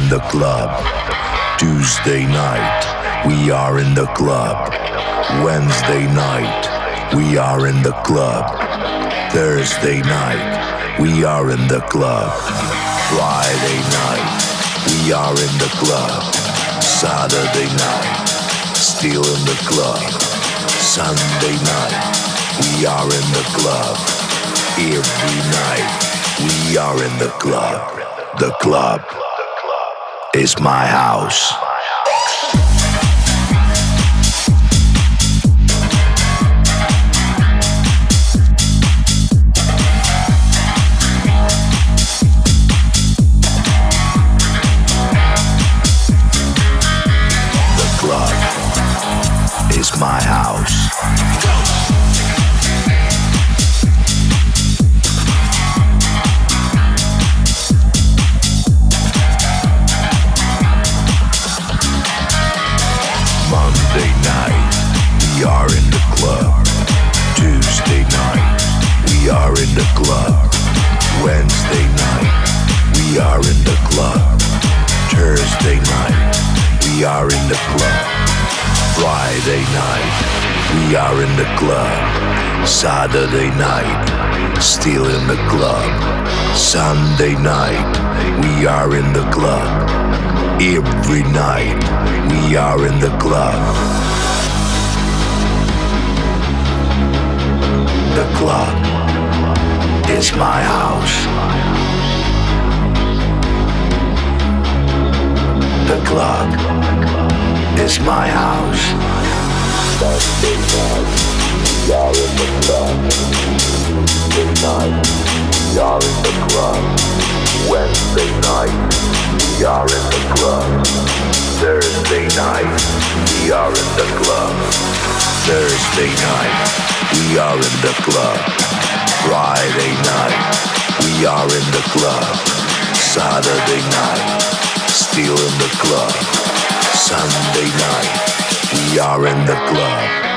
in the club. Tuesday night, we are in the club. Wednesday night, we are in the club. Thursday night, we are in the club. Friday night, we are in the club. Saturday night, still in the club. Sunday night, we are in the club. Every night, we are in the club. The club is my house. Wednesday night, we are in the club. Thursday night, we are in the club. Friday night, we are in the club. Saturday night, still in the club. Sunday night, we are in the club. Every night, we are in the club. The club is my house. The club is my house. Are in the club. Tuesday night, we are in the club. Wednesday night, we are in the club. Thursday night, we are in the club. Thursday night, we are in the club. Friday night, we are in the club. Saturday night, still in the club. Sunday night, we are in the club.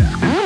Yeah.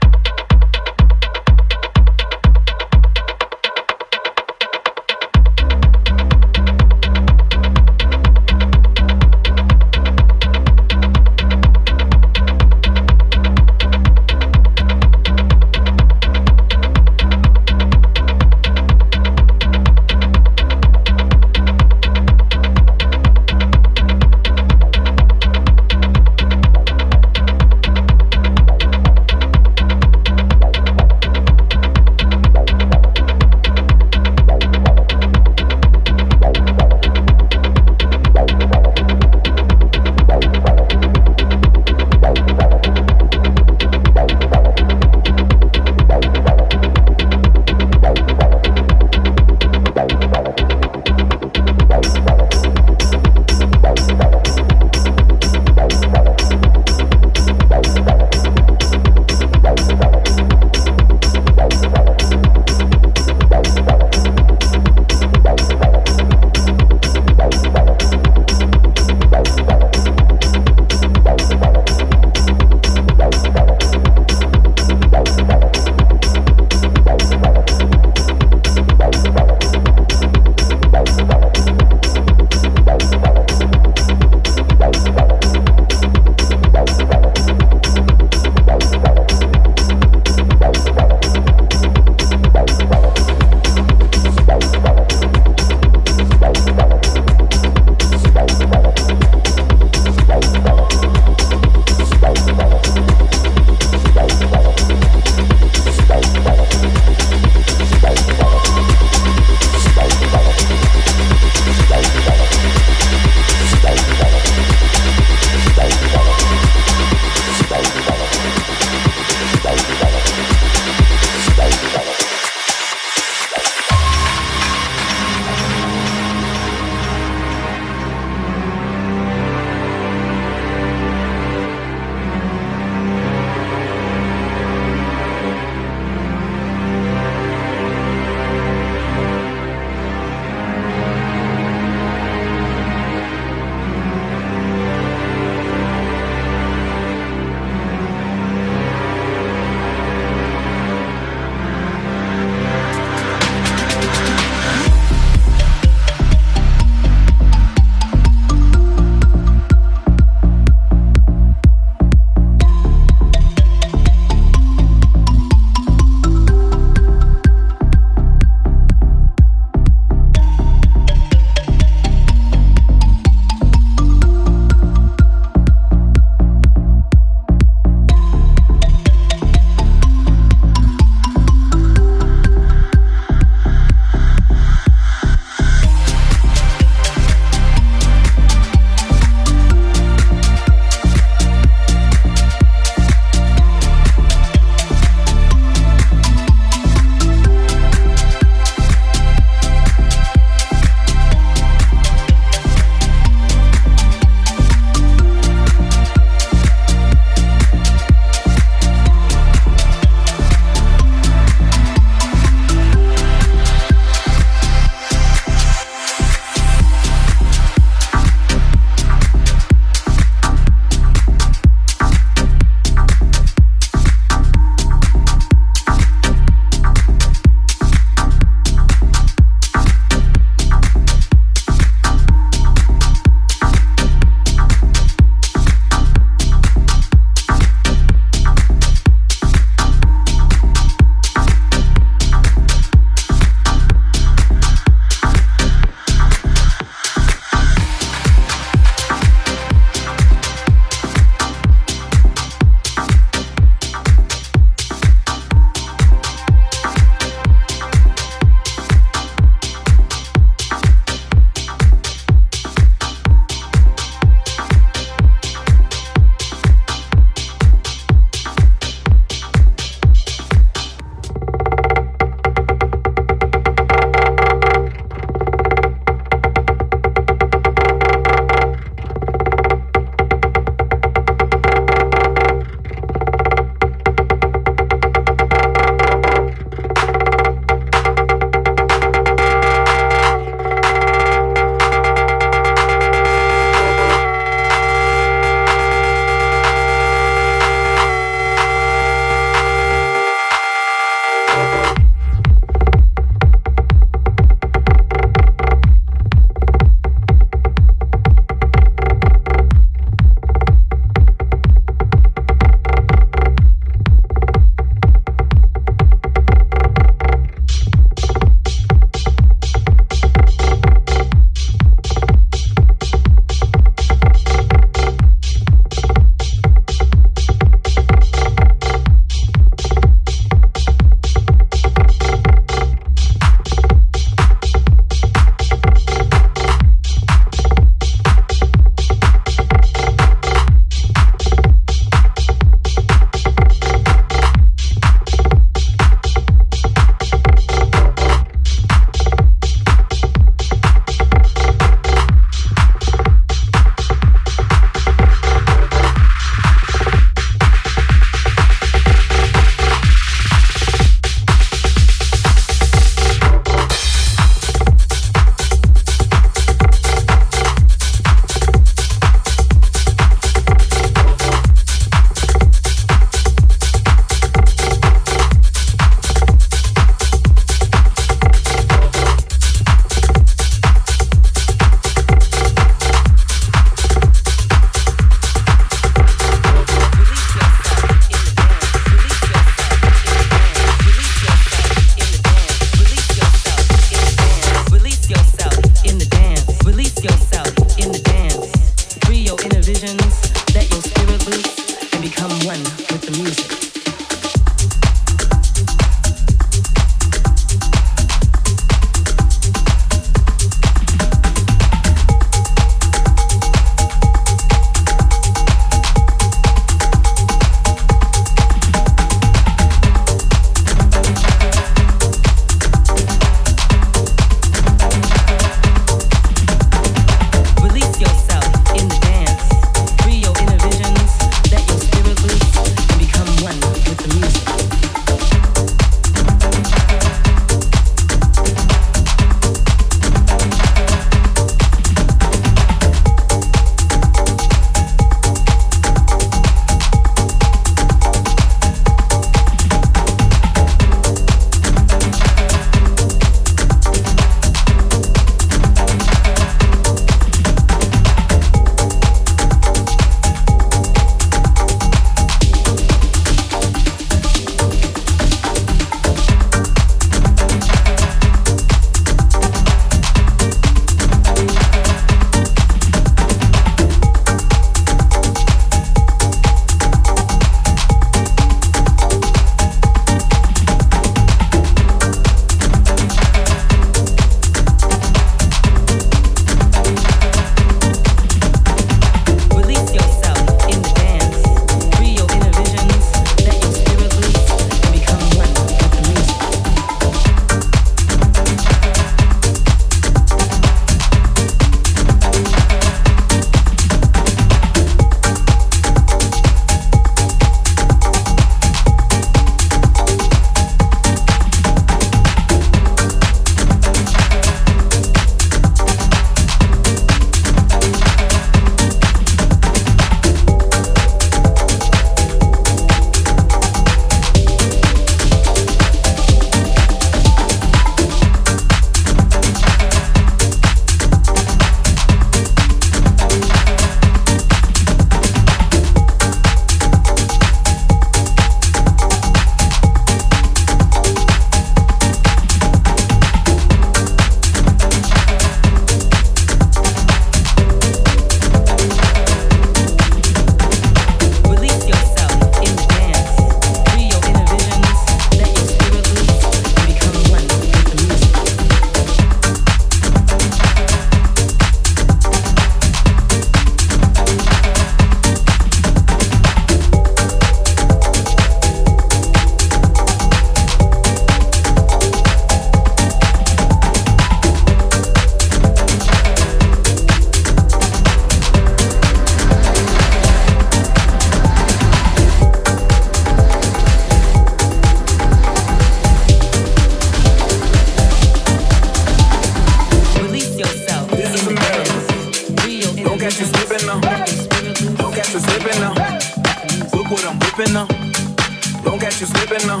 Now.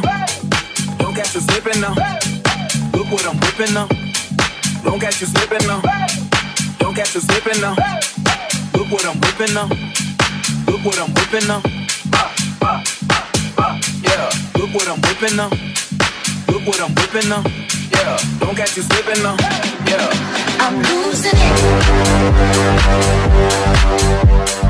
Don't catch you slipping now. Look what I'm whipping now. Don't catch you slipping now. Don't catch you slipping now. Look what I'm whipping now. Look what I'm whipping now. Yeah, look what I'm whipping now. Look what I'm whipping now. Yeah, don't catch you slipping now. Yeah, I'm losing it.